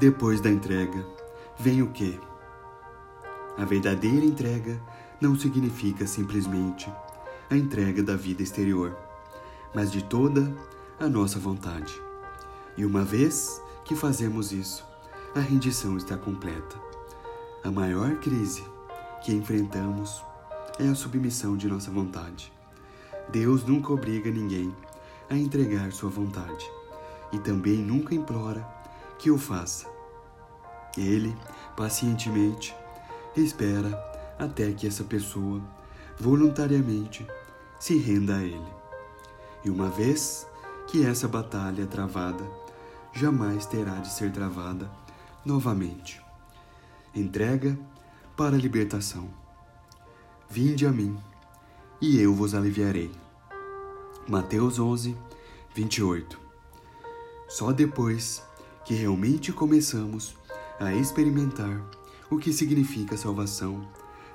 Depois da entrega, vem o quê? A verdadeira entrega não significa simplesmente a entrega da vida exterior, mas de toda a nossa vontade. E uma vez que fazemos isso, a rendição está completa. A maior crise que enfrentamos é a submissão de nossa vontade. Deus nunca obriga ninguém a entregar sua vontade e também nunca implora que o faça. Ele, pacientemente, espera até que essa pessoa voluntariamente se renda a Ele. E uma vez que essa batalha é travada, jamais terá de ser travada novamente. Entrega para a libertação. Vinde a mim, e eu vos aliviarei. Mateus 11, 28. Só depois que realmente começamos a experimentar o que significa salvação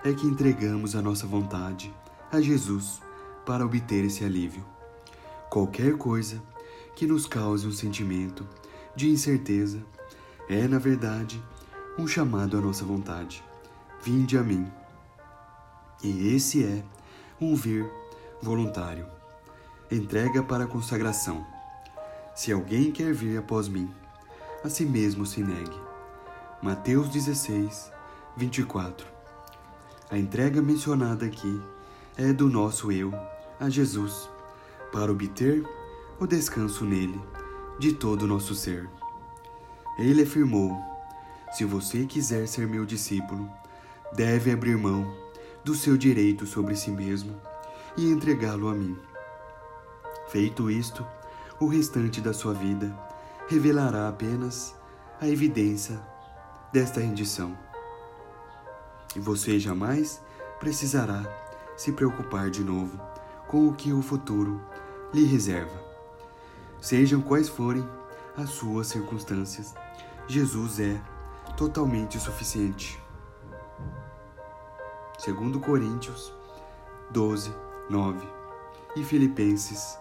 é que entregamos a nossa vontade a Jesus para obter esse alívio. Qualquer coisa que nos cause um sentimento de incerteza é, na verdade, um chamado à nossa vontade. Vinde a mim. E esse é um vir voluntário. Entrega para consagração. Se alguém quer vir após mim, a si mesmo se negue. Mateus 16, 24. A entrega mencionada aqui é do nosso eu a Jesus, para obter o descanso nele de todo o nosso ser. Ele afirmou: Se você quiser ser meu discípulo, deve abrir mão do seu direito sobre si mesmo e entregá-lo a mim. Feito isto, o restante da sua vida revelará apenas a evidência desta rendição. E você jamais precisará se preocupar de novo com o que o futuro lhe reserva. Sejam quais forem as suas circunstâncias, Jesus é totalmente suficiente. Segundo Coríntios 12, 9 e Filipenses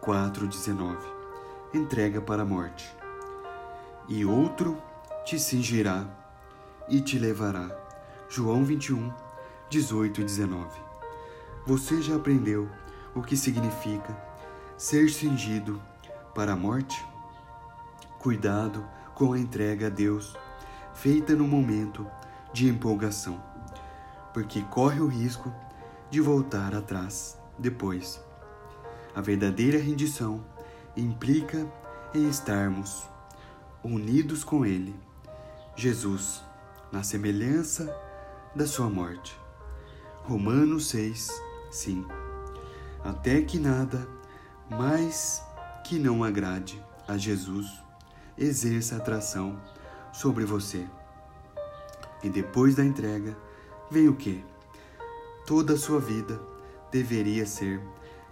4:19. Entrega para a morte. E outro te cingirá e te levará. João 21, 18 e 19. Você já aprendeu o que significa ser cingido para a morte? Cuidado com a entrega a Deus, feita no momento de empolgação, porque corre o risco de voltar atrás depois. A verdadeira rendição implica em estarmos unidos com Ele, Jesus, na semelhança da sua morte. Romanos 6, 5. Até que nada mais que não agrade a Jesus exerça atração sobre você. E depois da entrega, vem o que? Toda a sua vida deveria ser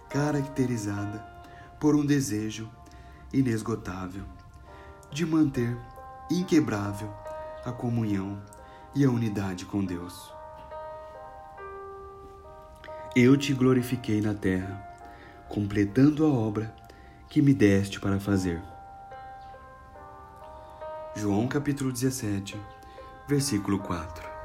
caracterizada por um desejo inesgotável de manter inquebrável a comunhão e a unidade com Deus. Eu te glorifiquei na terra, completando a obra que me deste para fazer. João capítulo 17, versículo 4.